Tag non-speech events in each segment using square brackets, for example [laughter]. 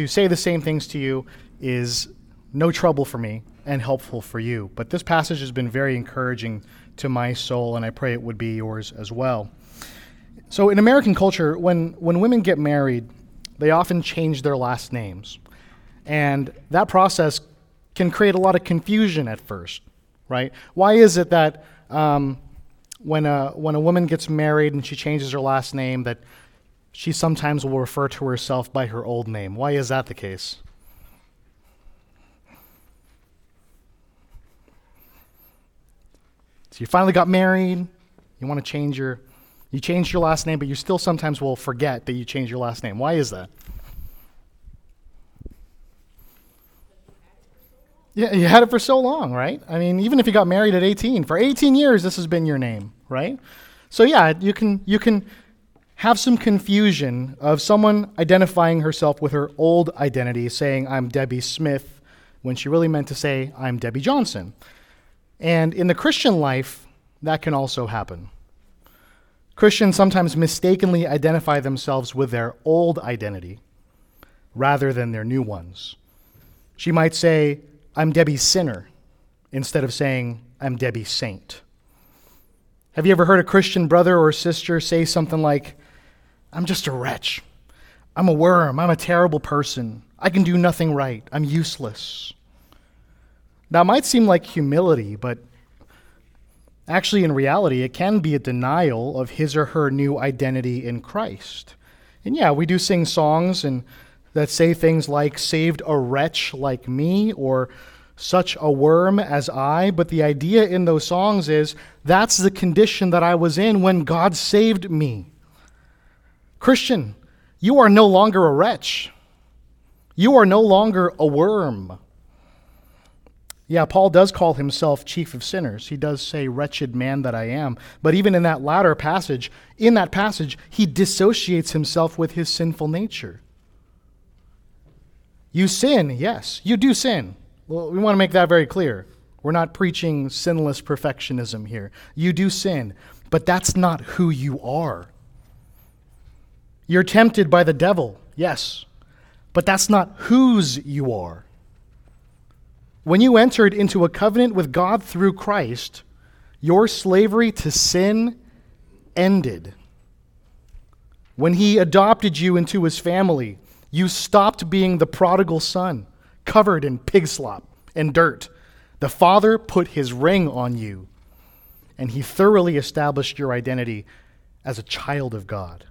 to say the same things to you is no trouble for me and helpful for you. But this passage has been very encouraging to my soul, and I pray it would be yours as well. So, in American culture, when, when women get married, they often change their last names. And that process can create a lot of confusion at first, right? Why is it that um, when, a, when a woman gets married and she changes her last name, that she sometimes will refer to herself by her old name? Why is that the case? So you finally got married, you want to change your you changed your last name, but you still sometimes will forget that you changed your last name. Why is that? Yeah, you had it for so long, right? I mean, even if you got married at 18, for 18 years this has been your name, right? So yeah, you can you can have some confusion of someone identifying herself with her old identity, saying I'm Debbie Smith, when she really meant to say I'm Debbie Johnson. And in the Christian life, that can also happen. Christians sometimes mistakenly identify themselves with their old identity rather than their new ones. She might say, I'm Debbie Sinner, instead of saying, I'm Debbie Saint. Have you ever heard a Christian brother or sister say something like, I'm just a wretch. I'm a worm. I'm a terrible person. I can do nothing right. I'm useless. Now, it might seem like humility, but Actually, in reality, it can be a denial of his or her new identity in Christ. And yeah, we do sing songs and that say things like saved a wretch like me or such a worm as I, but the idea in those songs is that's the condition that I was in when God saved me. Christian, you are no longer a wretch. You are no longer a worm. Yeah, Paul does call himself chief of sinners. He does say, wretched man that I am. But even in that latter passage, in that passage, he dissociates himself with his sinful nature. You sin, yes, you do sin. Well, we want to make that very clear. We're not preaching sinless perfectionism here. You do sin, but that's not who you are. You're tempted by the devil, yes, but that's not whose you are. When you entered into a covenant with God through Christ, your slavery to sin ended. When He adopted you into His family, you stopped being the prodigal son, covered in pig slop and dirt. The Father put His ring on you, and He thoroughly established your identity as a child of God.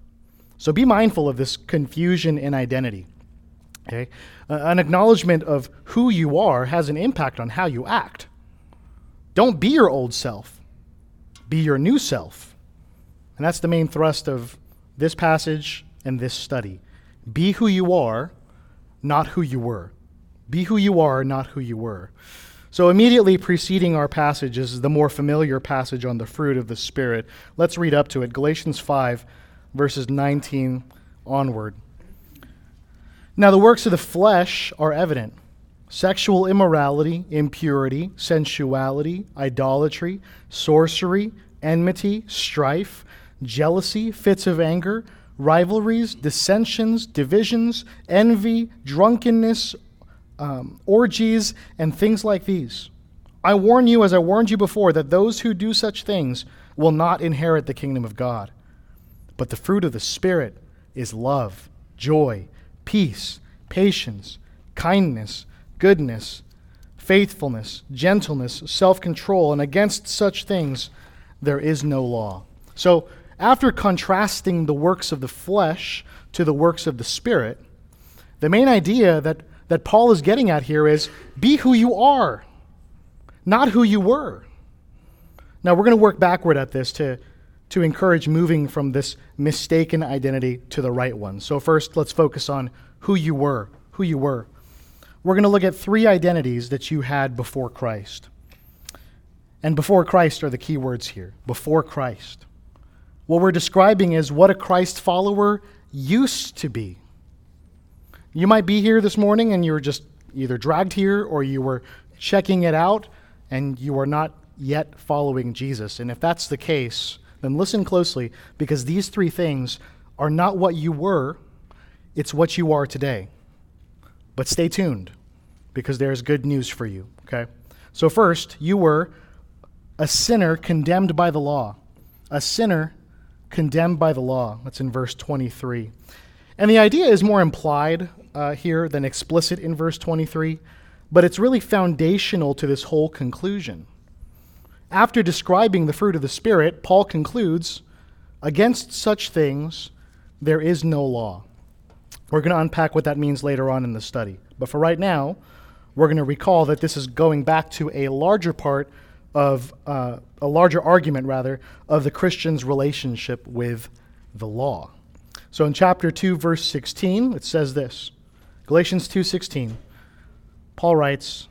So be mindful of this confusion in identity. Okay? An acknowledgement of who you are has an impact on how you act. Don't be your old self, be your new self. And that's the main thrust of this passage and this study. Be who you are, not who you were. Be who you are, not who you were. So, immediately preceding our passage is the more familiar passage on the fruit of the Spirit. Let's read up to it Galatians 5, verses 19 onward. Now, the works of the flesh are evident sexual immorality, impurity, sensuality, idolatry, sorcery, enmity, strife, jealousy, fits of anger, rivalries, dissensions, divisions, envy, drunkenness, um, orgies, and things like these. I warn you, as I warned you before, that those who do such things will not inherit the kingdom of God. But the fruit of the Spirit is love, joy, peace, patience, kindness, goodness, faithfulness, gentleness, self control, and against such things there is no law. So, after contrasting the works of the flesh to the works of the Spirit, the main idea that, that Paul is getting at here is be who you are, not who you were. Now, we're going to work backward at this to, to encourage moving from this mistaken identity to the right one. So, first, let's focus on who you were. Who you were. We're going to look at three identities that you had before Christ. And before Christ are the key words here. Before Christ. What we're describing is what a Christ follower used to be. You might be here this morning and you were just either dragged here or you were checking it out and you are not yet following Jesus. And if that's the case, then listen closely because these three things are not what you were, it's what you are today. But stay tuned because there's good news for you, okay? So, first, you were a sinner condemned by the law. A sinner condemned by the law. That's in verse 23. And the idea is more implied uh, here than explicit in verse 23, but it's really foundational to this whole conclusion. After describing the fruit of the Spirit, Paul concludes Against such things there is no law. We're going to unpack what that means later on in the study. But for right now, we're going to recall that this is going back to a larger part of, uh, a larger argument, rather, of the Christian's relationship with the law. So in chapter 2, verse 16, it says this Galatians 2:16. Paul writes,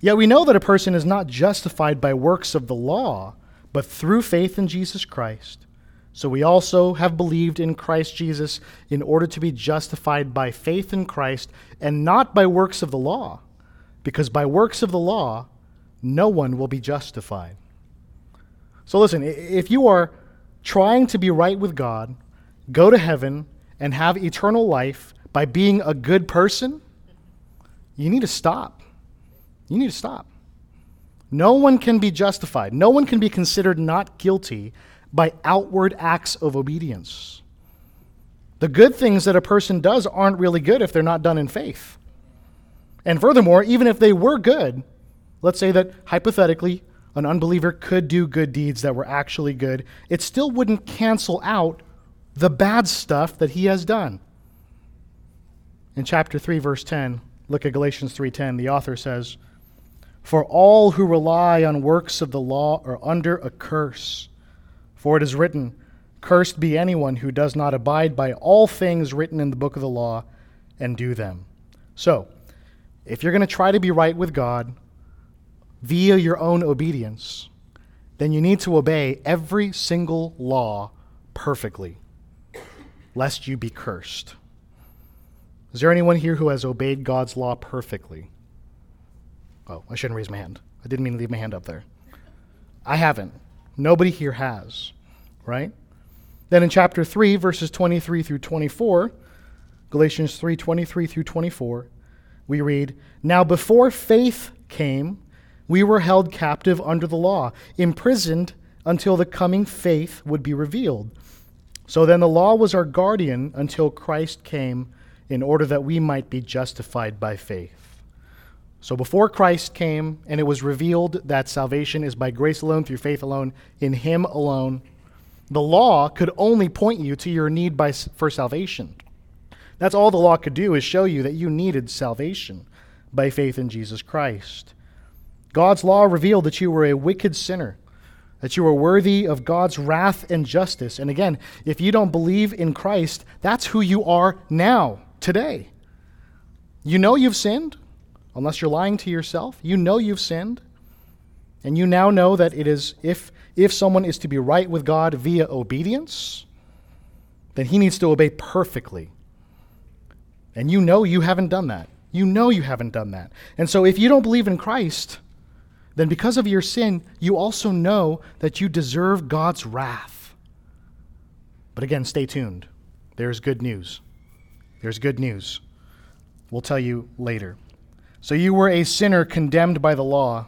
Yet we know that a person is not justified by works of the law, but through faith in Jesus Christ. So we also have believed in Christ Jesus in order to be justified by faith in Christ and not by works of the law, because by works of the law, no one will be justified. So listen, if you are trying to be right with God, go to heaven, and have eternal life by being a good person, you need to stop. You need to stop. No one can be justified. No one can be considered not guilty by outward acts of obedience. The good things that a person does aren't really good if they're not done in faith. And furthermore, even if they were good, let's say that hypothetically an unbeliever could do good deeds that were actually good, it still wouldn't cancel out the bad stuff that he has done. In chapter 3 verse 10, look at Galatians 3:10. The author says, "For all who rely on works of the law are under a curse. For it is written, Cursed be anyone who does not abide by all things written in the book of the law and do them." So, if you're going to try to be right with God via your own obedience, then you need to obey every single law perfectly lest you be cursed. Is there anyone here who has obeyed God's law perfectly? Oh, I shouldn't raise my hand. I didn't mean to leave my hand up there. I haven't. Nobody here has, right? Then in chapter 3, verses 23 through 24, Galatians 3 23 through 24, we read, Now before faith came, we were held captive under the law, imprisoned until the coming faith would be revealed so then the law was our guardian until Christ came in order that we might be justified by faith. So before Christ came and it was revealed that salvation is by grace alone, through faith alone, in Him alone, the law could only point you to your need by, for salvation. That's all the law could do is show you that you needed salvation by faith in Jesus Christ. God's law revealed that you were a wicked sinner that you were worthy of God's wrath and justice. And again, if you don't believe in Christ, that's who you are now, today. You know you've sinned, unless you're lying to yourself. You know you've sinned. And you now know that it is if if someone is to be right with God via obedience, then he needs to obey perfectly. And you know you haven't done that. You know you haven't done that. And so if you don't believe in Christ, then because of your sin, you also know that you deserve God's wrath. But again, stay tuned. There's good news. There's good news. We'll tell you later. So you were a sinner condemned by the law.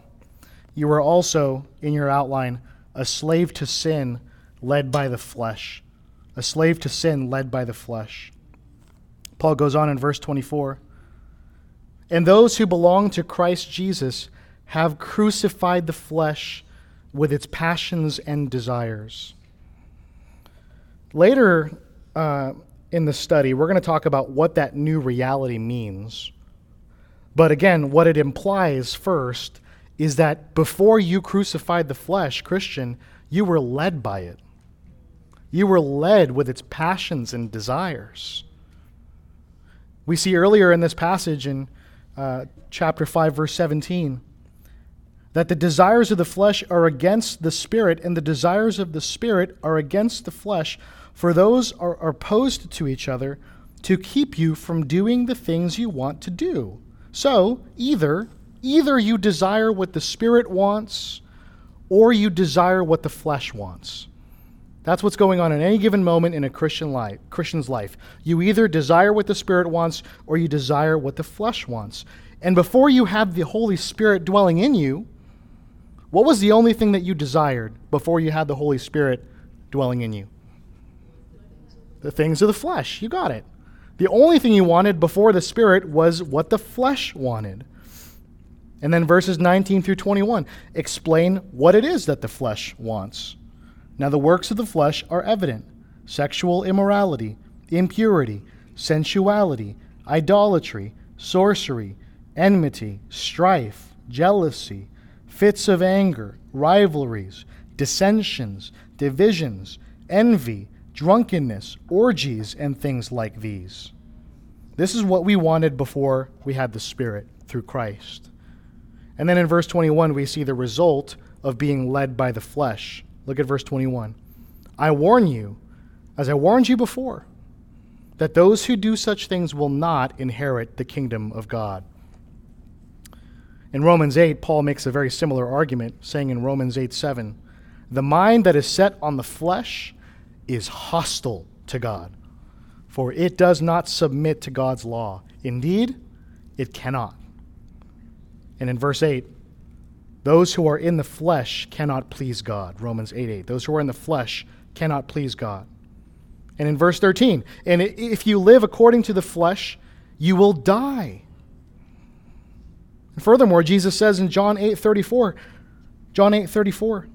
You were also, in your outline, a slave to sin led by the flesh. A slave to sin led by the flesh. Paul goes on in verse 24. And those who belong to Christ Jesus have crucified the flesh with its passions and desires. Later uh, in the study, we're going to talk about what that new reality means. But again, what it implies first is that before you crucified the flesh, Christian, you were led by it. You were led with its passions and desires. We see earlier in this passage in uh, chapter 5, verse 17, that the desires of the flesh are against the spirit, and the desires of the spirit are against the flesh, for those are, are opposed to each other to keep you from doing the things you want to do. So, either either you desire what the spirit wants or you desire what the flesh wants. That's what's going on in any given moment in a Christian life, Christian's life. You either desire what the Spirit wants or you desire what the flesh wants. And before you have the Holy Spirit dwelling in you, what was the only thing that you desired before you had the Holy Spirit dwelling in you? The things of the flesh. You got it. The only thing he wanted before the Spirit was what the flesh wanted. And then verses 19 through 21 explain what it is that the flesh wants. Now, the works of the flesh are evident sexual immorality, impurity, sensuality, idolatry, sorcery, enmity, strife, jealousy, fits of anger, rivalries, dissensions, divisions, envy, drunkenness, orgies, and things like these. This is what we wanted before we had the Spirit through Christ. And then in verse 21, we see the result of being led by the flesh. Look at verse 21. I warn you, as I warned you before, that those who do such things will not inherit the kingdom of God. In Romans 8, Paul makes a very similar argument, saying in Romans 8 7, The mind that is set on the flesh is hostile to God, for it does not submit to God's law. Indeed, it cannot. And in verse 8, those who are in the flesh cannot please God. Romans 8 8. Those who are in the flesh cannot please God. And in verse 13, and if you live according to the flesh, you will die. And furthermore, Jesus says in John 8 34, John 8 34,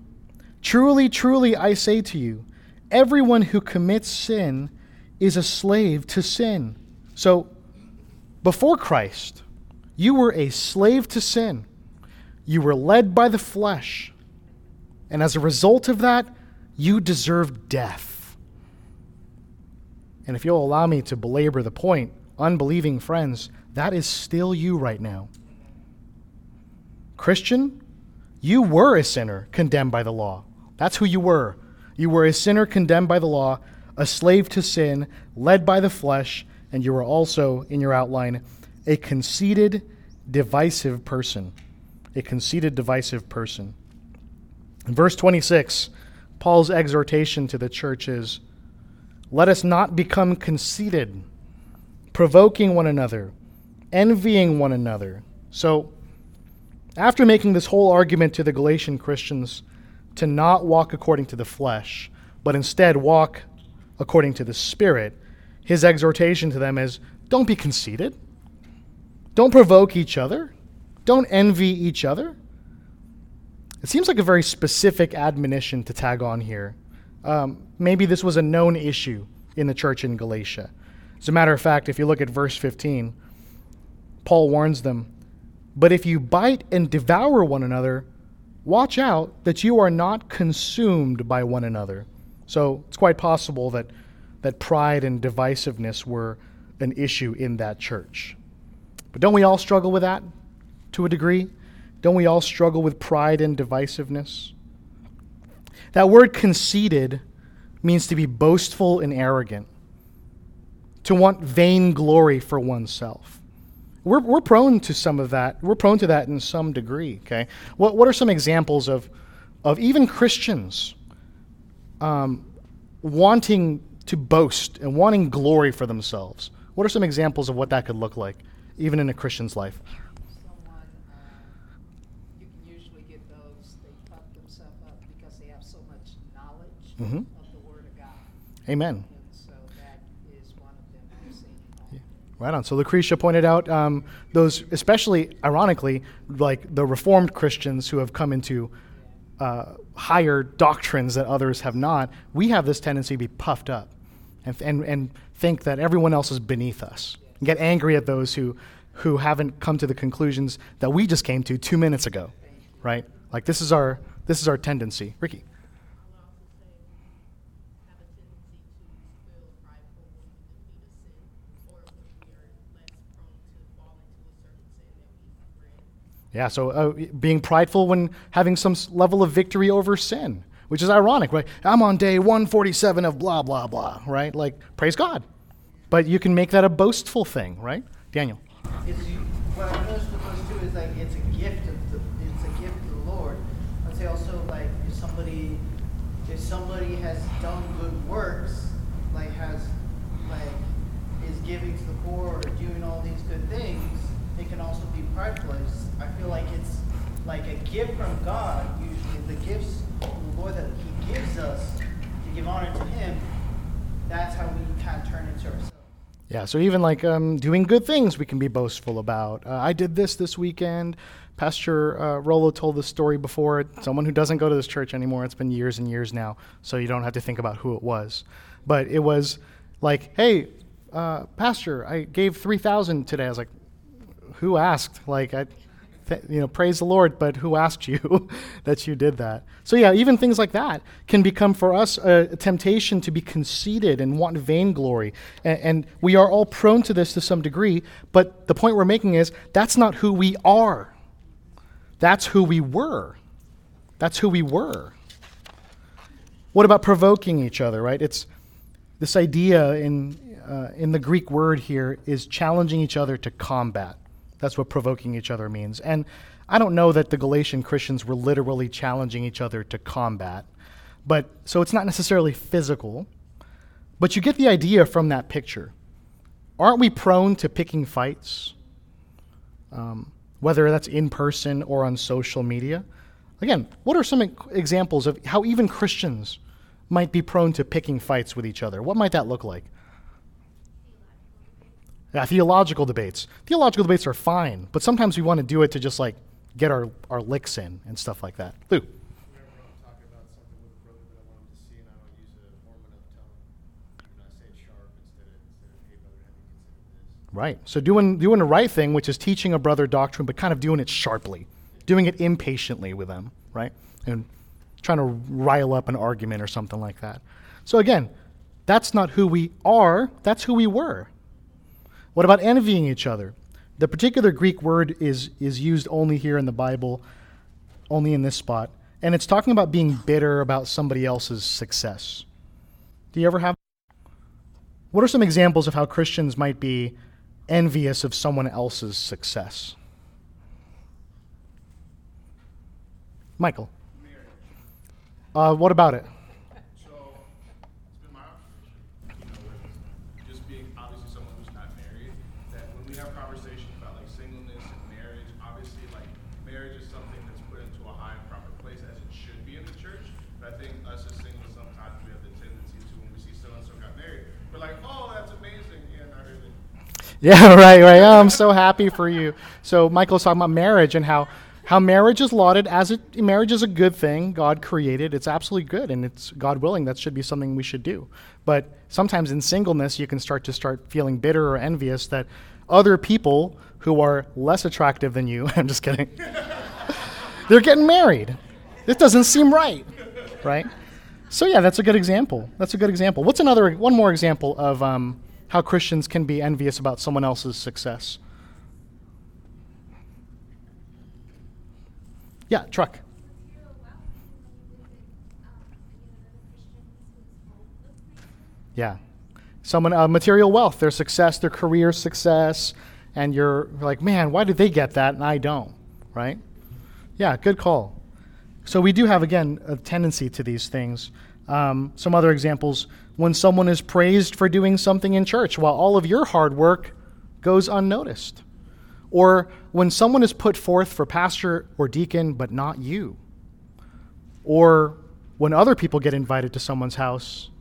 Truly, truly, I say to you, everyone who commits sin is a slave to sin. So, before Christ, you were a slave to sin. You were led by the flesh. And as a result of that, you deserve death. And if you'll allow me to belabor the point, unbelieving friends, that is still you right now. Christian, you were a sinner condemned by the law. That's who you were. You were a sinner condemned by the law, a slave to sin, led by the flesh, and you were also, in your outline, a conceited, divisive person. A conceited, divisive person. In verse 26, Paul's exhortation to the church is Let us not become conceited, provoking one another, envying one another. So, after making this whole argument to the Galatian Christians to not walk according to the flesh, but instead walk according to the Spirit, his exhortation to them is don't be conceited. Don't provoke each other. Don't envy each other. It seems like a very specific admonition to tag on here. Um, maybe this was a known issue in the church in Galatia. As a matter of fact, if you look at verse 15, Paul warns them But if you bite and devour one another, watch out that you are not consumed by one another. So it's quite possible that, that pride and divisiveness were an issue in that church. But don't we all struggle with that to a degree? Don't we all struggle with pride and divisiveness? That word conceited means to be boastful and arrogant, to want vain glory for oneself. We're, we're prone to some of that. We're prone to that in some degree, okay? What, what are some examples of, of even Christians um, wanting to boast and wanting glory for themselves? What are some examples of what that could look like? even in a Christian's life. Someone, uh, you can usually Right on. So Lucretia pointed out um, those, especially ironically, like the Reformed Christians who have come into uh, higher doctrines that others have not. We have this tendency to be puffed up and, and, and think that everyone else is beneath us and get angry at those who, who haven't come to the conclusions that we just came to two minutes ago, right? Like this is our, this is our tendency. Ricky. will also say have a tendency to feel prideful when we defeat a sin or when we are less prone to fall into a certain sin that we've read. Yeah, so uh, being prideful when having some level of victory over sin, which is ironic, right? I'm on day 147 of blah, blah, blah, right? Like, praise God. But you can make that a boastful thing, right? Daniel. It's what I noticed with those two is like it's a gift of the it's a gift of the Lord. I'd say also like if somebody if somebody has done good works, like has like is giving to the poor or doing all these good things, it can also be prideful. Feel like it's like a gift from God. Usually, the gifts the Lord that He gives us to give honor to Him. That's how we kind of turn into ourselves. Yeah, so even like um, doing good things, we can be boastful about. Uh, I did this this weekend. Pastor uh, Rolo told this story before. Someone who doesn't go to this church anymore. It's been years and years now, so you don't have to think about who it was. But it was like, hey, uh, Pastor, I gave three thousand today. I was like, who asked? Like, I, you know, praise the Lord, but who asked you [laughs] that you did that? So yeah, even things like that can become for us a, a temptation to be conceited and want vainglory, and, and we are all prone to this to some degree. But the point we're making is that's not who we are. That's who we were. That's who we were. What about provoking each other? Right? It's this idea in uh, in the Greek word here is challenging each other to combat. That's what provoking each other means. And I don't know that the Galatian Christians were literally challenging each other to combat, but so it's not necessarily physical. But you get the idea from that picture. Aren't we prone to picking fights? Um, whether that's in person or on social media. Again, what are some examples of how even Christians might be prone to picking fights with each other? What might that look like? Yeah, theological debates. Theological debates are fine, but sometimes we want to do it to just like get our, our licks in and stuff like that. Lou. Whenever I'm talking about something with a brother that I want him to see, and I don't use a warm enough tone, and I say it sharp instead of hey brother, have you considered this? Right. So doing doing the right thing, which is teaching a brother doctrine, but kind of doing it sharply, doing it impatiently with them, right? And trying to rile up an argument or something like that. So again, that's not who we are, that's who we were. What about envying each other? The particular Greek word is is used only here in the Bible, only in this spot, and it's talking about being bitter about somebody else's success. Do you ever have What are some examples of how Christians might be envious of someone else's success? Michael. Uh, what about it? So it's been my observation, you know, with just being obviously someone who's not married, that when we have conversations about like singleness and marriage, obviously like marriage is something that's put into a high and proper place as it should be in the church. But I think us as singles sometimes we have the tendency to when we see so and so got married, we're like, oh, that's amazing. Yeah, not really. Yeah, [laughs] right, right. Oh, I'm so happy for you. So Michael's talking about marriage and how how marriage is lauded as it marriage is a good thing God created. It's absolutely good, and it's God willing. That should be something we should do. But sometimes in singleness, you can start to start feeling bitter or envious that other people who are less attractive than you. [laughs] I'm just kidding. [laughs] they're getting married. This doesn't seem right, right? So yeah, that's a good example. That's a good example. What's another one more example of um, how Christians can be envious about someone else's success? Yeah, truck. Yeah. Someone, uh, material wealth, their success, their career success, and you're like, man, why did they get that and I don't, right? Yeah, good call. So we do have, again, a tendency to these things. Um, some other examples when someone is praised for doing something in church while all of your hard work goes unnoticed. Or when someone is put forth for pastor or deacon, but not you. Or when other people get invited to someone's house,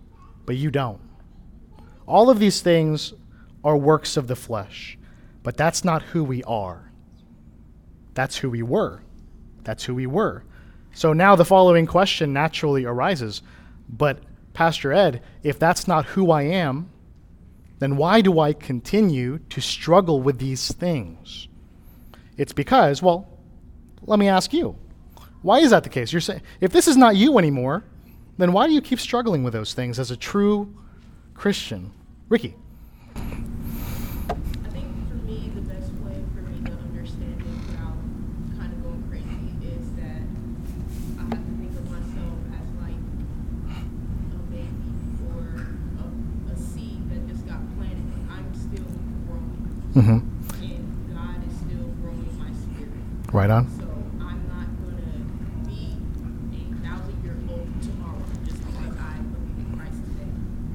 but you don't. All of these things are works of the flesh, but that's not who we are. That's who we were. That's who we were. So now the following question naturally arises But, Pastor Ed, if that's not who I am, then why do I continue to struggle with these things? It's because, well, let me ask you. Why is that the case? You're saying if this is not you anymore, then why do you keep struggling with those things as a true Christian? Ricky. I think for me, the best way for me to understand it without kind of going crazy is that I have to think of myself as like a baby or a, a seed that just got planted. I'm still growing, Mm-hmm. and God is still growing my spirit. Right on. So I'm not gonna be a thousand year old tomorrow. Just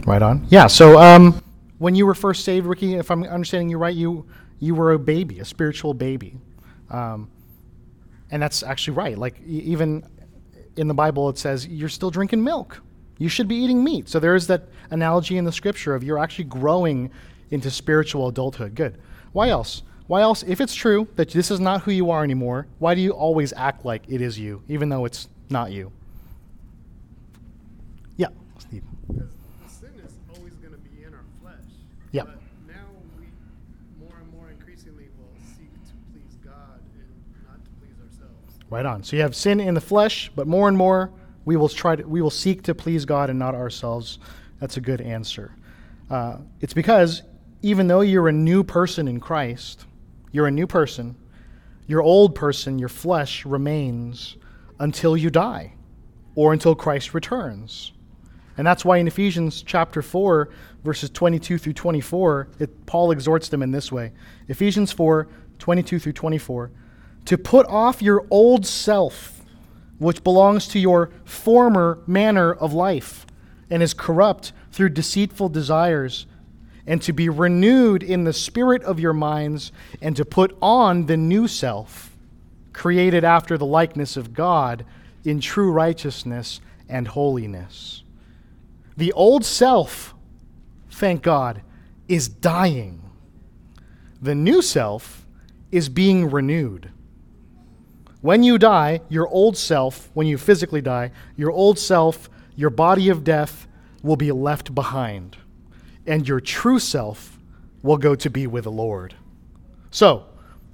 Right on. Yeah. So, um, when you were first saved, Ricky, if I'm understanding you right, you you were a baby, a spiritual baby, um, and that's actually right. Like even in the Bible, it says you're still drinking milk. You should be eating meat. So there is that analogy in the Scripture of you're actually growing into spiritual adulthood. Good. Why else? Why else? If it's true that this is not who you are anymore, why do you always act like it is you, even though it's not you? Yeah, Steve. Because the sin is always going to be in our flesh. Yeah. But now we more and more increasingly will seek to please God and not to please ourselves. Right on. So you have sin in the flesh, but more and more we will try to we will seek to please God and not ourselves. That's a good answer. Uh, it's because even though you're a new person in Christ, you're a new person. Your old person, your flesh, remains until you die, or until Christ returns. And that's why in Ephesians chapter 4, verses 22 through 24, it, Paul exhorts them in this way Ephesians 4, 22 through 24, to put off your old self, which belongs to your former manner of life and is corrupt through deceitful desires, and to be renewed in the spirit of your minds, and to put on the new self, created after the likeness of God in true righteousness and holiness. The old self, thank God, is dying. The new self is being renewed. When you die, your old self, when you physically die, your old self, your body of death, will be left behind. And your true self will go to be with the Lord. So,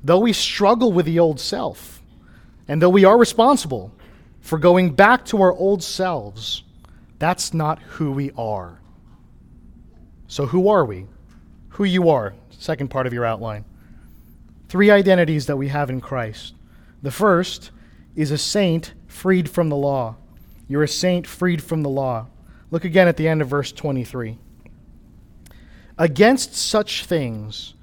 though we struggle with the old self, and though we are responsible for going back to our old selves, that's not who we are. So, who are we? Who you are, second part of your outline. Three identities that we have in Christ. The first is a saint freed from the law. You're a saint freed from the law. Look again at the end of verse 23. Against such things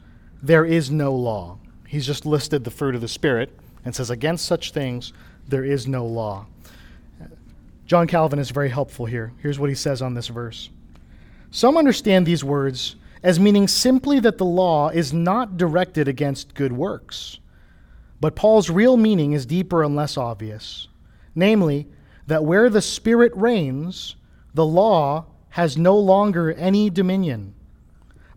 there is no law. He's just listed the fruit of the Spirit and says, Against such things there is no law. John Calvin is very helpful here. Here's what he says on this verse Some understand these words as meaning simply that the law is not directed against good works. But Paul's real meaning is deeper and less obvious. Namely, that where the Spirit reigns, the law has no longer any dominion.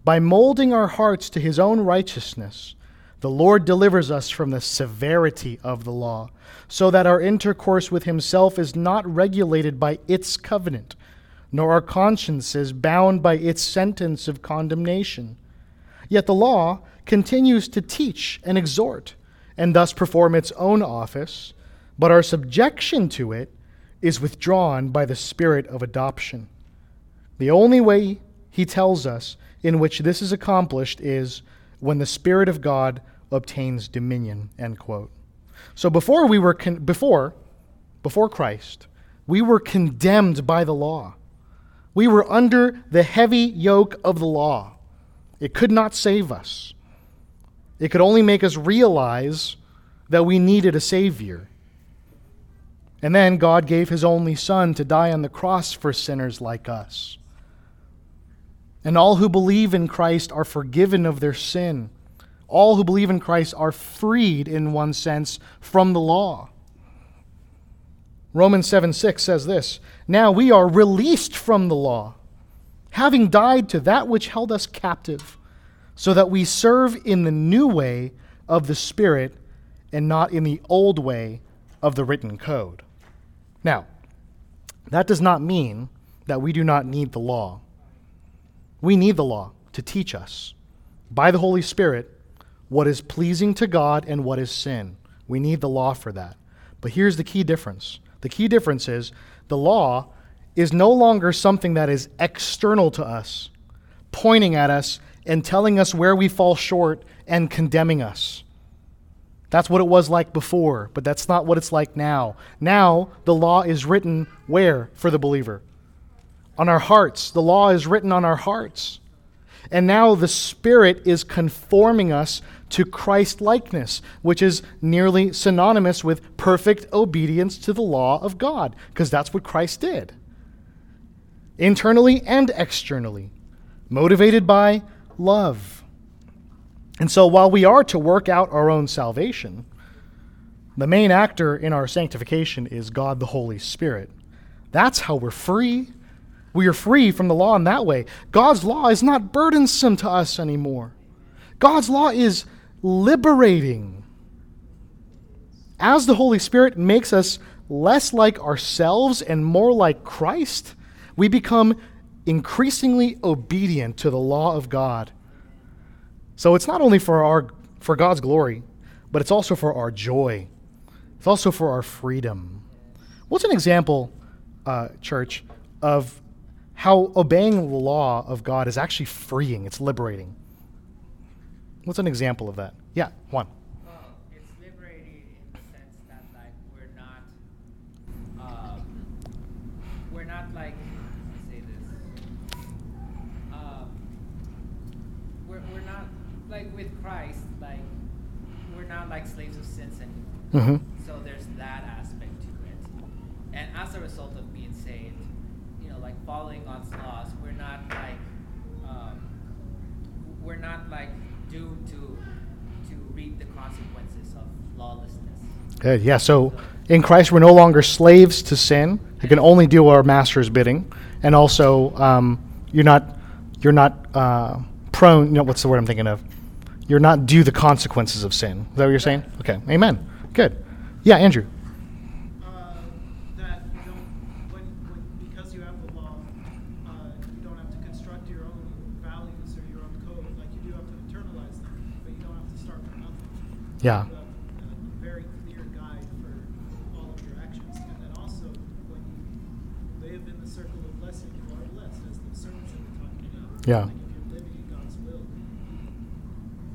By molding our hearts to his own righteousness, the Lord delivers us from the severity of the law, so that our intercourse with himself is not regulated by its covenant, nor our consciences bound by its sentence of condemnation. Yet the law continues to teach and exhort, and thus perform its own office, but our subjection to it is withdrawn by the spirit of adoption. The only way, he tells us, in which this is accomplished is when the Spirit of God obtains dominion. End quote. So before we were con- before before Christ, we were condemned by the law. We were under the heavy yoke of the law. It could not save us. It could only make us realize that we needed a Savior. And then God gave His only Son to die on the cross for sinners like us. And all who believe in Christ are forgiven of their sin. All who believe in Christ are freed, in one sense, from the law. Romans 7 6 says this Now we are released from the law, having died to that which held us captive, so that we serve in the new way of the Spirit and not in the old way of the written code. Now, that does not mean that we do not need the law. We need the law to teach us by the Holy Spirit what is pleasing to God and what is sin. We need the law for that. But here's the key difference the key difference is the law is no longer something that is external to us, pointing at us and telling us where we fall short and condemning us. That's what it was like before, but that's not what it's like now. Now, the law is written where for the believer? On our hearts. The law is written on our hearts. And now the Spirit is conforming us to Christ likeness, which is nearly synonymous with perfect obedience to the law of God, because that's what Christ did. internally and externally, motivated by love. And so while we are to work out our own salvation, the main actor in our sanctification is God the Holy Spirit. That's how we're free. We are free from the law in that way. God's law is not burdensome to us anymore. God's law is liberating. As the Holy Spirit makes us less like ourselves and more like Christ, we become increasingly obedient to the law of God. So it's not only for our for God's glory, but it's also for our joy. It's also for our freedom. What's an example, uh, church, of how obeying the law of God is actually freeing? It's liberating. What's an example of that? Yeah, Juan. Well, it's liberating in the sense that like we're not, um, we're not like, say this, um, we're we're not like with Christ, like we're not like slaves of sins anymore. Mm-hmm. So there's that aspect to it, and as a result of being saved, know, like following God's laws, we're not like, um, we're not like doomed to to reap the consequences of lawlessness. Good. Yeah. So in Christ, we're no longer slaves to sin. We can only do our master's bidding, and also um, you're not you're not uh, prone. You know, what's the word I'm thinking of? You're not due the consequences of sin. Is that what you're saying? Okay. Amen. Good. Yeah, Andrew. Uh, that you don't, when, when, because you have the law, uh, you don't have to construct your own values or your own code. Like you do have to internalize them, but you don't have to start from nothing. Yeah. You have a, a very clear guide for all of your actions. And then also, when you live in the circle of blessing, you are blessed, as the sermons that we're talking Um, yeah. Like if you're living in God's will,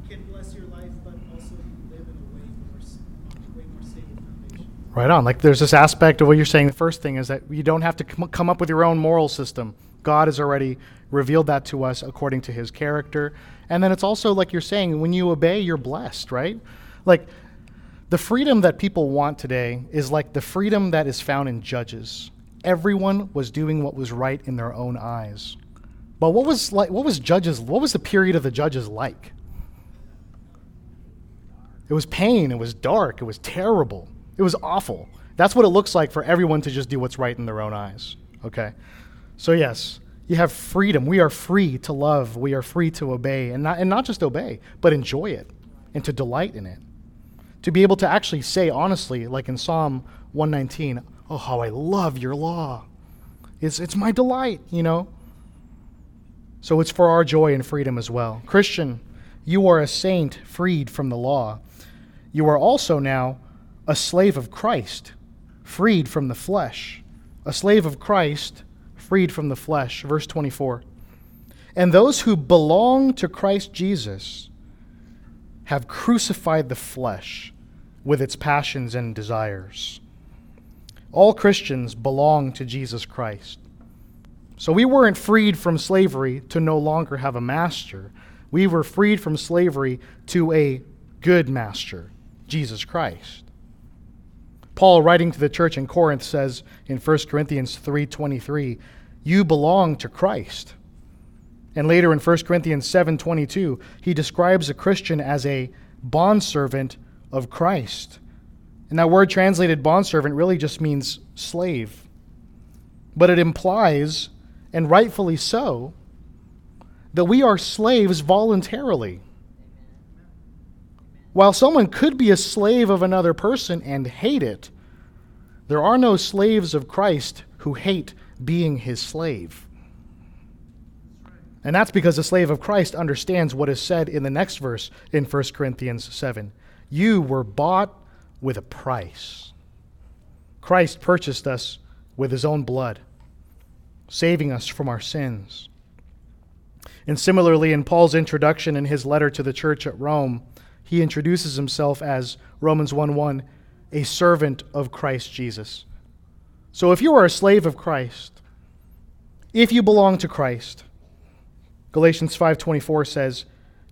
can bless your life, but also you live in a way more, s- on a way more stable foundation. Right on. Like there's this aspect of what you're saying. The first thing is that you don't have to com- come up with your own moral system. God has already revealed that to us according to his character. And then it's also like you're saying, when you obey, you're blessed, right? Like the freedom that people want today is like the freedom that is found in judges. Everyone was doing what was right in their own eyes. But what was like what was judges what was the period of the judges like? It was pain, it was dark, it was terrible. It was awful. That's what it looks like for everyone to just do what's right in their own eyes. Okay? So yes, you have freedom. We are free to love. We are free to obey and not and not just obey, but enjoy it and to delight in it. To be able to actually say honestly, like in Psalm 119, "Oh, how I love your law." It's it's my delight, you know? So it's for our joy and freedom as well. Christian, you are a saint freed from the law. You are also now a slave of Christ, freed from the flesh. A slave of Christ, freed from the flesh. Verse 24. And those who belong to Christ Jesus have crucified the flesh with its passions and desires. All Christians belong to Jesus Christ. So we weren't freed from slavery to no longer have a master. We were freed from slavery to a good master, Jesus Christ. Paul writing to the church in Corinth says in 1 Corinthians 3:23, "You belong to Christ." And later in 1 Corinthians 7:22, he describes a Christian as a bondservant of Christ. And that word translated bondservant really just means slave. But it implies, and rightfully so, that we are slaves voluntarily. While someone could be a slave of another person and hate it, there are no slaves of Christ who hate being his slave. And that's because the slave of Christ understands what is said in the next verse in 1 Corinthians 7. You were bought with a price. Christ purchased us with his own blood, saving us from our sins. And similarly, in Paul's introduction in his letter to the church at Rome, he introduces himself as Romans 1 1, a servant of Christ Jesus. So if you are a slave of Christ, if you belong to Christ, Galatians 5:24 says,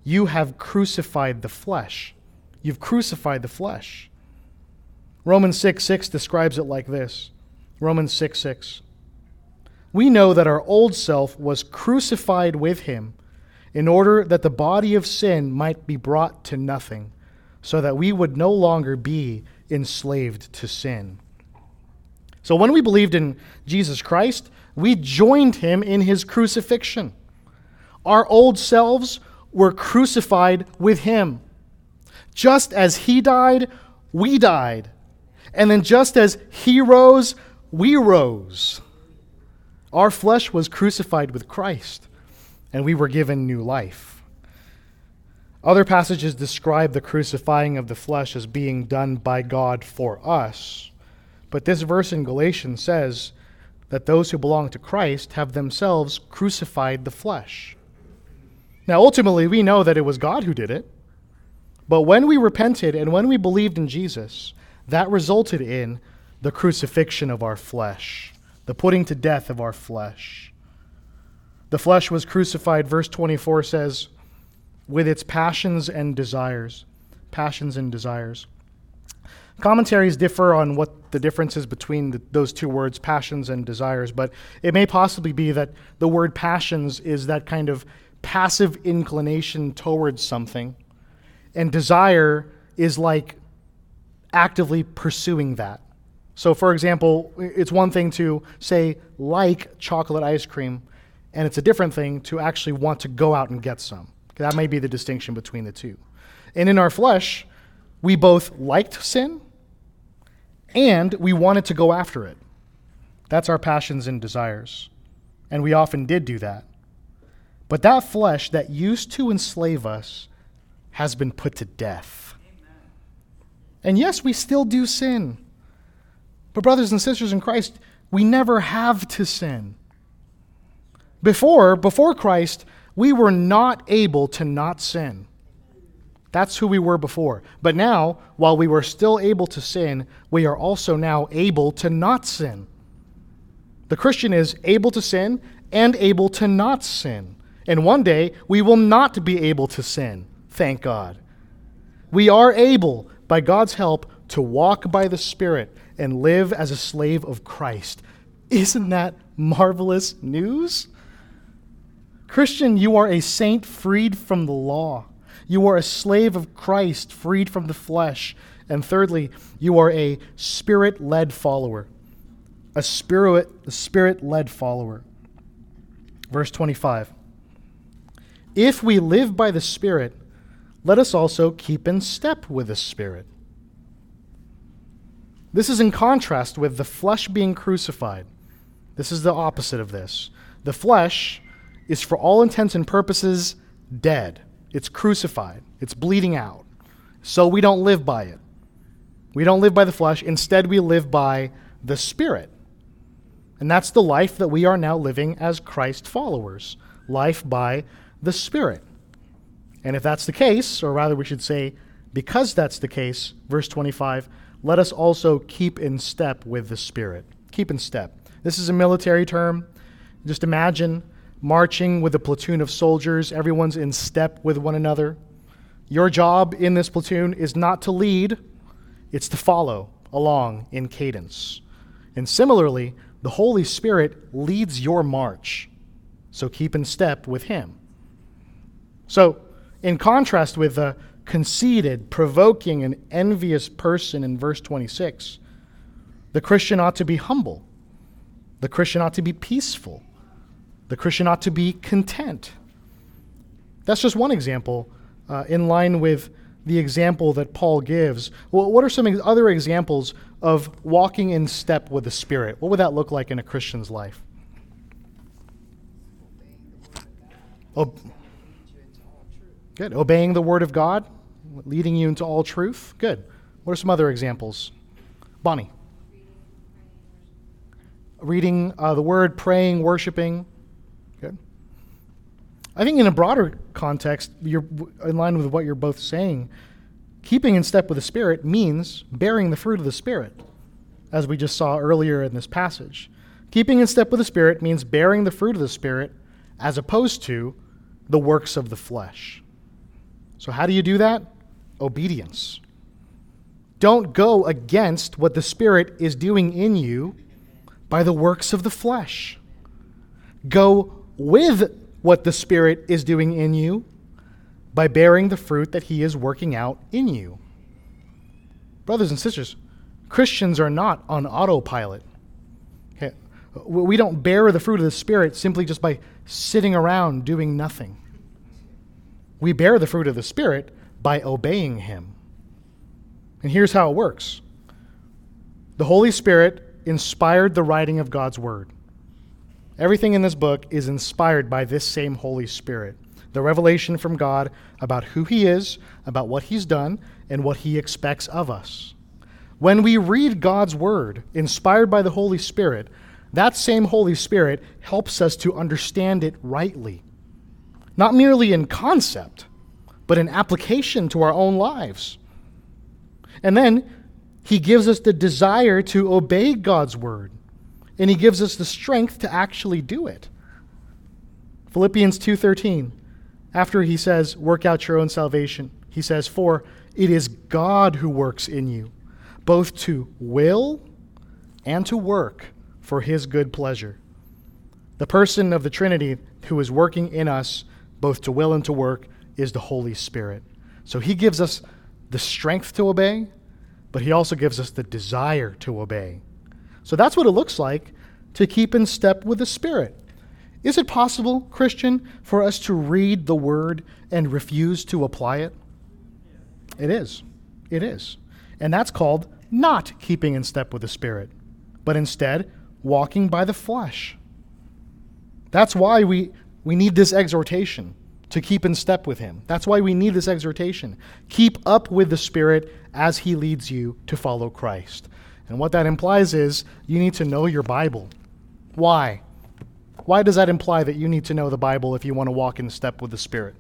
"You have crucified the flesh. You've crucified the flesh." Romans 6 6 describes it like this Romans 6 6. we know that our old self was crucified with him in order that the body of sin might be brought to nothing, so that we would no longer be enslaved to sin. So when we believed in Jesus Christ, we joined him in his crucifixion. Our old selves were crucified with him. Just as he died, we died. And then just as he rose, we rose. Our flesh was crucified with Christ, and we were given new life. Other passages describe the crucifying of the flesh as being done by God for us. But this verse in Galatians says that those who belong to Christ have themselves crucified the flesh. Now, ultimately, we know that it was God who did it. But when we repented and when we believed in Jesus, that resulted in the crucifixion of our flesh, the putting to death of our flesh. The flesh was crucified, verse 24 says, with its passions and desires. Passions and desires. Commentaries differ on what the difference is between the, those two words, passions and desires, but it may possibly be that the word passions is that kind of passive inclination towards something, and desire is like actively pursuing that. So, for example, it's one thing to say, like chocolate ice cream, and it's a different thing to actually want to go out and get some. That may be the distinction between the two. And in our flesh, we both liked sin and we wanted to go after it. That's our passions and desires. And we often did do that. But that flesh that used to enslave us has been put to death. Amen. And yes, we still do sin. But, brothers and sisters in Christ, we never have to sin. Before, before Christ, we were not able to not sin. That's who we were before. But now, while we were still able to sin, we are also now able to not sin. The Christian is able to sin and able to not sin. And one day, we will not be able to sin. Thank God. We are able by God's help, to walk by the Spirit and live as a slave of Christ. Isn't that marvelous news? Christian, you are a saint freed from the law. You are a slave of Christ freed from the flesh. And thirdly, you are a spirit led follower. A spirit, led follower. Verse 25. If we live by the Spirit, let us also keep in step with the Spirit. This is in contrast with the flesh being crucified. This is the opposite of this. The flesh is, for all intents and purposes, dead. It's crucified, it's bleeding out. So we don't live by it. We don't live by the flesh. Instead, we live by the Spirit. And that's the life that we are now living as Christ followers life by the Spirit. And if that's the case, or rather we should say, because that's the case, verse 25, let us also keep in step with the Spirit. Keep in step. This is a military term. Just imagine marching with a platoon of soldiers, everyone's in step with one another. Your job in this platoon is not to lead, it's to follow along in cadence. And similarly, the Holy Spirit leads your march. So keep in step with Him. So, in contrast with the conceited, provoking, and envious person in verse 26, the Christian ought to be humble. The Christian ought to be peaceful. The Christian ought to be content. That's just one example uh, in line with the example that Paul gives. Well, what are some other examples of walking in step with the Spirit? What would that look like in a Christian's life? Oh, Good. Obeying the word of God, leading you into all truth. Good. What are some other examples? Bonnie. Reading uh, the word, praying, worshiping. Good. I think in a broader context, you're in line with what you're both saying. Keeping in step with the Spirit means bearing the fruit of the Spirit, as we just saw earlier in this passage. Keeping in step with the Spirit means bearing the fruit of the Spirit as opposed to the works of the flesh. So, how do you do that? Obedience. Don't go against what the Spirit is doing in you by the works of the flesh. Go with what the Spirit is doing in you by bearing the fruit that He is working out in you. Brothers and sisters, Christians are not on autopilot. Okay? We don't bear the fruit of the Spirit simply just by sitting around doing nothing. We bear the fruit of the Spirit by obeying Him. And here's how it works the Holy Spirit inspired the writing of God's Word. Everything in this book is inspired by this same Holy Spirit. The revelation from God about who He is, about what He's done, and what He expects of us. When we read God's Word, inspired by the Holy Spirit, that same Holy Spirit helps us to understand it rightly. Not merely in concept, but in application to our own lives. And then He gives us the desire to obey God's Word and he gives us the strength to actually do it. Philippians 2:13 after he says work out your own salvation he says for it is God who works in you both to will and to work for his good pleasure. The person of the Trinity who is working in us both to will and to work is the Holy Spirit. So he gives us the strength to obey, but he also gives us the desire to obey. So that's what it looks like to keep in step with the Spirit. Is it possible, Christian, for us to read the Word and refuse to apply it? It is. It is. And that's called not keeping in step with the Spirit, but instead walking by the flesh. That's why we, we need this exhortation to keep in step with Him. That's why we need this exhortation. Keep up with the Spirit as He leads you to follow Christ. And what that implies is you need to know your Bible. Why? Why does that imply that you need to know the Bible if you want to walk in step with the Spirit?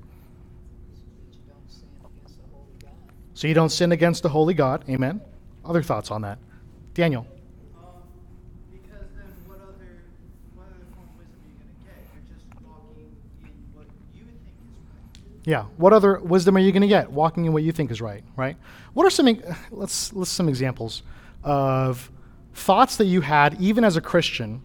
So you don't sin against the holy God. Amen. Other thoughts on that? Daniel. Um, because then what other, what other form of wisdom are you going to get? You're just walking in what you think is right. Yeah. What other wisdom are you going to get walking in what you think is right, right? What are some let's list some examples of thoughts that you had even as a Christian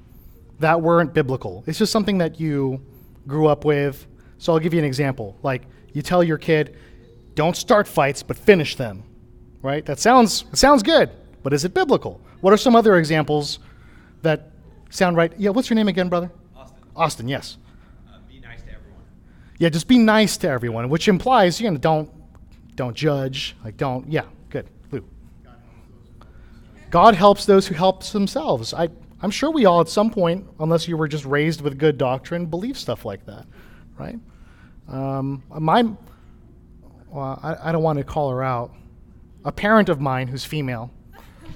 that weren't biblical. It's just something that you grew up with. So I'll give you an example. Like you tell your kid, "Don't start fights, but finish them." Right? That sounds it sounds good, but is it biblical? What are some other examples that sound right? Yeah, what's your name again, brother? Austin, Austin, yes. uh, be nice to everyone. Yeah, just be nice to everyone, which implies you know don't don't judge, like don't yeah, good. Lou. God helps those who help themselves. I I'm sure we all at some point, unless you were just raised with good doctrine, believe stuff like that, right? Um, my, well, I, I don't want to call her out. A parent of mine who's female, [laughs]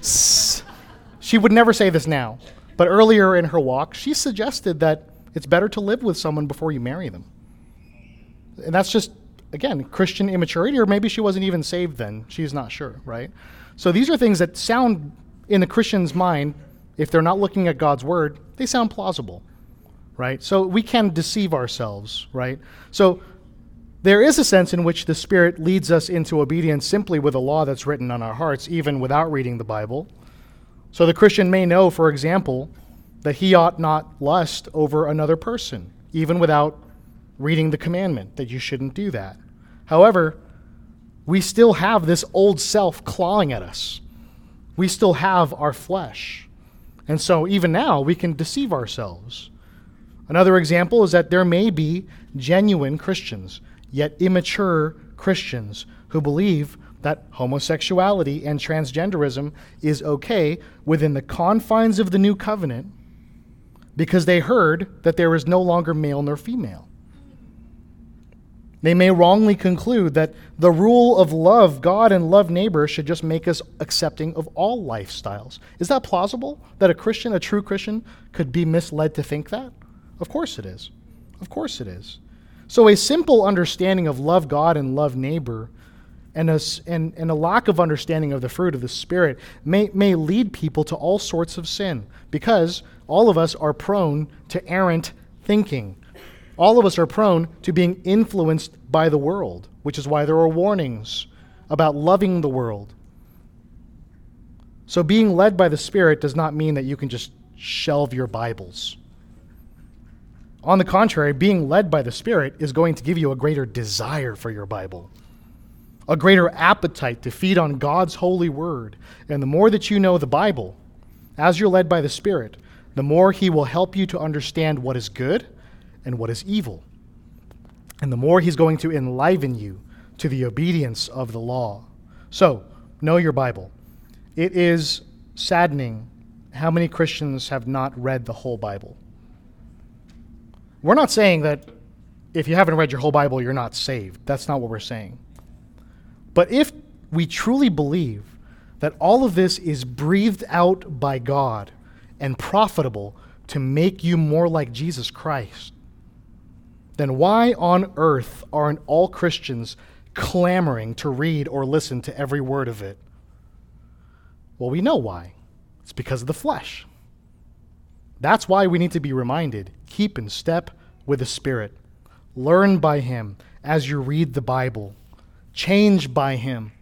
she would never say this now, but earlier in her walk, she suggested that it's better to live with someone before you marry them. And that's just, again, Christian immaturity, or maybe she wasn't even saved then. She's not sure, right? So these are things that sound in the Christian's mind if they're not looking at God's word, they sound plausible, right? So we can deceive ourselves, right? So there is a sense in which the Spirit leads us into obedience simply with a law that's written on our hearts, even without reading the Bible. So the Christian may know, for example, that he ought not lust over another person, even without reading the commandment that you shouldn't do that. However, we still have this old self clawing at us. We still have our flesh. And so even now, we can deceive ourselves. Another example is that there may be genuine Christians, yet immature Christians, who believe that homosexuality and transgenderism is okay within the confines of the new covenant because they heard that there is no longer male nor female. They may wrongly conclude that the rule of love God and love neighbor should just make us accepting of all lifestyles. Is that plausible that a Christian, a true Christian, could be misled to think that? Of course it is. Of course it is. So, a simple understanding of love God and love neighbor and a, and, and a lack of understanding of the fruit of the Spirit may, may lead people to all sorts of sin because all of us are prone to errant thinking all of us are prone to being influenced by the world, which is why there are warnings about loving the world. So, being led by the Spirit does not mean that you can just shelve your Bibles. On the contrary, being led by the Spirit is going to give you a greater desire for your Bible, a greater appetite to feed on God's holy word. And the more that you know the Bible, as you're led by the Spirit, the more He will help you to understand what is good and what is evil. And the more He's going to enliven you to the obedience of the law. So, know your Bible. It is saddening how many Christians have not read the whole Bible. We're not saying that if you haven't read your whole Bible, you're not saved. That's not what we're saying. But if we truly believe that all of this is breathed out by God and profitable to make you more like Jesus Christ, then why on earth aren't all Christians clamoring to read or listen to every word of it? Well, we know why. It's because of the flesh. That's why we need to be reminded keep in step with the Spirit. Learn by Him as you read the Bible. Change by Him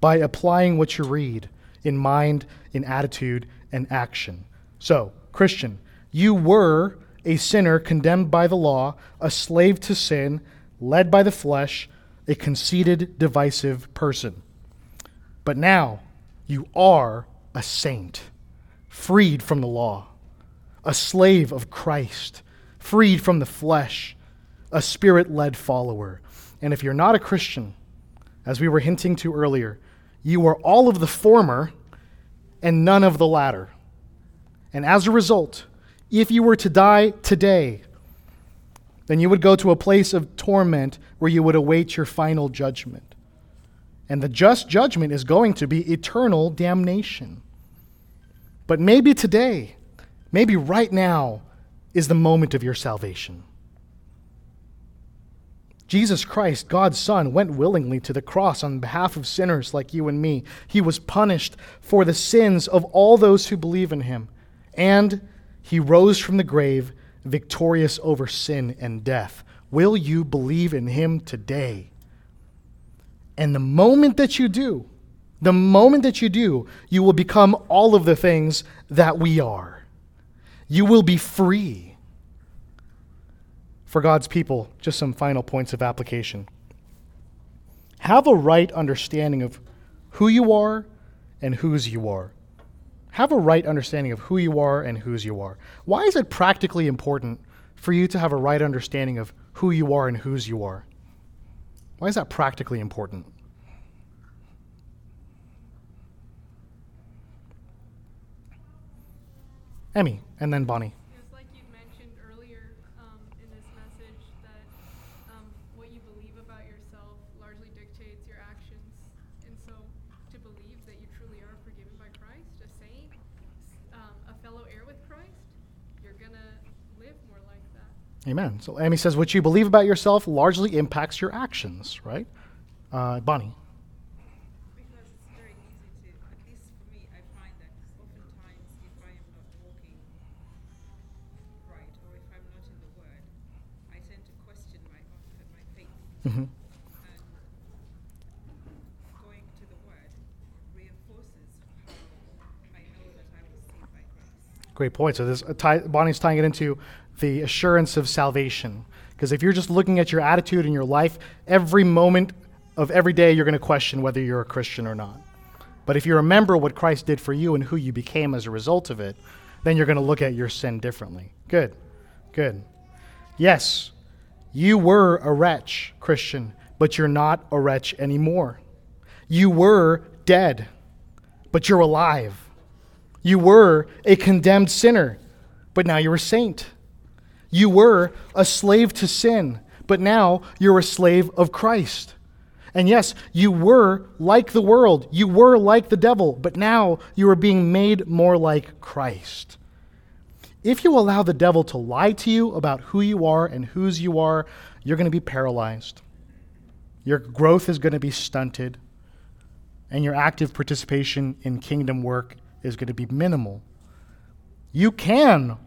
by applying what you read in mind, in attitude, and action. So, Christian, you were a sinner condemned by the law, a slave to sin, led by the flesh, a conceited, divisive person. But now you are a saint, freed from the law, a slave of Christ, freed from the flesh, a spirit led follower. And if you're not a Christian, as we were hinting to earlier, you are all of the former and none of the latter. And as a result, if you were to die today, then you would go to a place of torment where you would await your final judgment. And the just judgment is going to be eternal damnation. But maybe today, maybe right now, is the moment of your salvation. Jesus Christ, God's Son, went willingly to the cross on behalf of sinners like you and me. He was punished for the sins of all those who believe in him. And he rose from the grave victorious over sin and death. Will you believe in him today? And the moment that you do, the moment that you do, you will become all of the things that we are. You will be free. For God's people, just some final points of application. Have a right understanding of who you are and whose you are. Have a right understanding of who you are and whose you are. Why is it practically important for you to have a right understanding of who you are and whose you are? Why is that practically important? Emmy, and then Bonnie. It's like you mentioned earlier um, in this message that um, what you believe about yourself largely dictates your actions. And so to believe that you truly are forgiven by Christ, a saint, um, a fellow heir with Christ, you're going to live more like that. Amen. So Amy says, what you believe about yourself largely impacts your actions, right? Uh, Bonnie. Because it's very easy to, at least for me, I find that oftentimes if I am not walking right or if I'm not in the Word, I tend to question my my faith. hmm going to the Word reinforces I know that I was saved by grace. Great point. So this uh, tie, Bonnie's tying it into the assurance of salvation. Because if you're just looking at your attitude in your life, every moment of every day you're going to question whether you're a Christian or not. But if you remember what Christ did for you and who you became as a result of it, then you're going to look at your sin differently. Good. Good. Yes, you were a wretch, Christian, but you're not a wretch anymore. You were dead, but you're alive. You were a condemned sinner, but now you're a saint. You were a slave to sin, but now you're a slave of Christ. And yes, you were like the world, you were like the devil, but now you are being made more like Christ. If you allow the devil to lie to you about who you are and whose you are, you're going to be paralyzed. Your growth is going to be stunted, and your active participation in kingdom work is going to be minimal. You can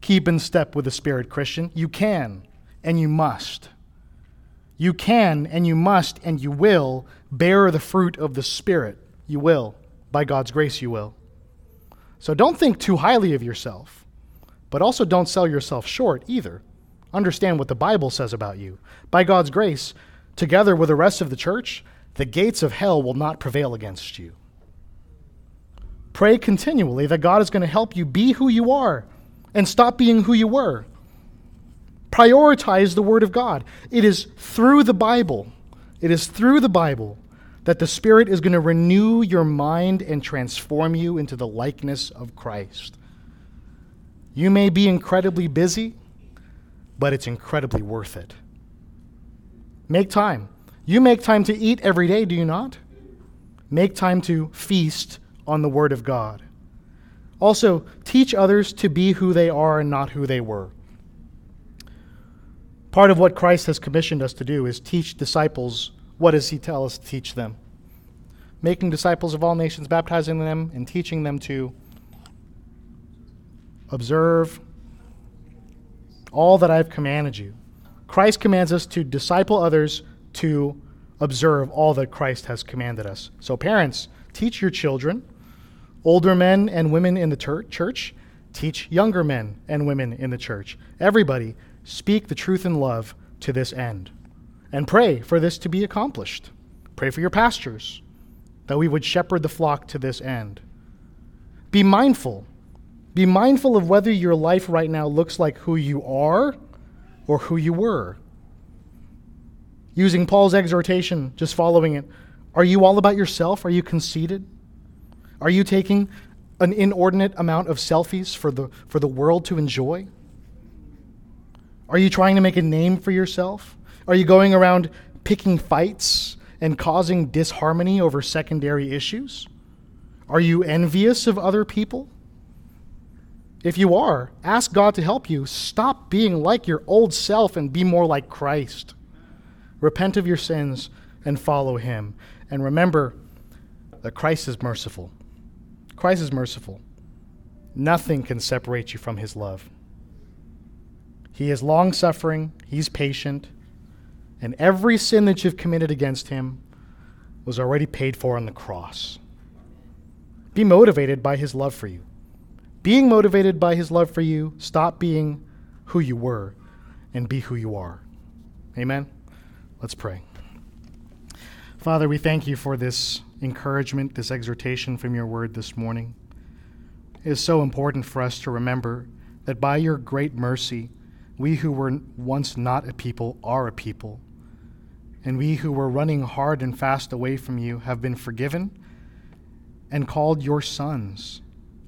keep in step with the Spirit, Christian. You can, and you must. You can, and you must, and you will bear the fruit of the Spirit. You will. By God's grace, you will. So don't think too highly of yourself, but also don't sell yourself short either. Understand what the Bible says about you. By God's grace, together with the rest of the church, the gates of hell will not prevail against you. Pray continually that God is going to help you be who you are and stop being who you were. Prioritize the Word of God. It is through the Bible, it is through the Bible that the Spirit is going to renew your mind and transform you into the likeness of Christ. You may be incredibly busy, but it's incredibly worth it. Make time. You make time to eat every day, do you not? Make time to feast on the Word of God. Also, teach others to be who they are and not who they were. Part of what Christ has commissioned us to do is teach disciples what does he tell us to teach them? Making disciples of all nations, baptizing them, and teaching them to observe all that I've commanded you. Christ commands us to disciple others to observe all that Christ has commanded us. So, parents, teach your children, older men and women in the ter- church, teach younger men and women in the church. Everybody, speak the truth in love to this end and pray for this to be accomplished. Pray for your pastors, that we would shepherd the flock to this end. Be mindful. Be mindful of whether your life right now looks like who you are or who you were. Using Paul's exhortation, just following it, are you all about yourself? Are you conceited? Are you taking an inordinate amount of selfies for the, for the world to enjoy? Are you trying to make a name for yourself? Are you going around picking fights and causing disharmony over secondary issues? Are you envious of other people? If you are, ask God to help you. Stop being like your old self and be more like Christ. Repent of your sins and follow Him. And remember that Christ is merciful. Christ is merciful. Nothing can separate you from His love. He is long suffering, He's patient, and every sin that you've committed against him was already paid for on the cross. Be motivated by his love for you. Being motivated by his love for you, stop being who you were and be who you are. Amen? Let's pray. Father, we thank you for this encouragement, this exhortation from your word this morning. It is so important for us to remember that by your great mercy, we who were once not a people are a people and we who were running hard and fast away from you have been forgiven and called your sons.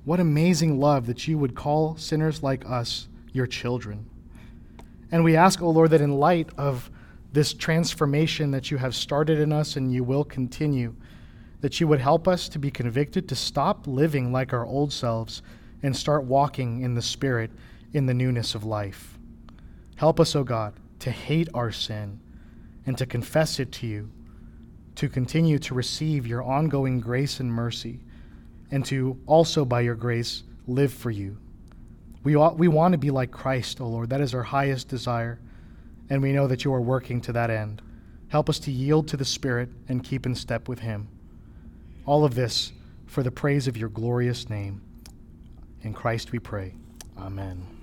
What amazing love that you would call sinners like us your children. And we ask, O oh Lord, that in light of this transformation that you have started in us and you will continue, that you would help us to be convicted to stop living like our old selves and start walking in the Spirit in the newness of life. Help us, O oh God, to hate our sin and to confess it to you, to continue to receive your ongoing grace and mercy, and to also, by your grace, live for you. We, ought, we want to be like Christ, O Lord. That is our highest desire, and we know that you are working to that end. Help us to yield to the Spirit and keep in step with Him. All of this for the praise of your glorious name. In Christ we pray. Amen.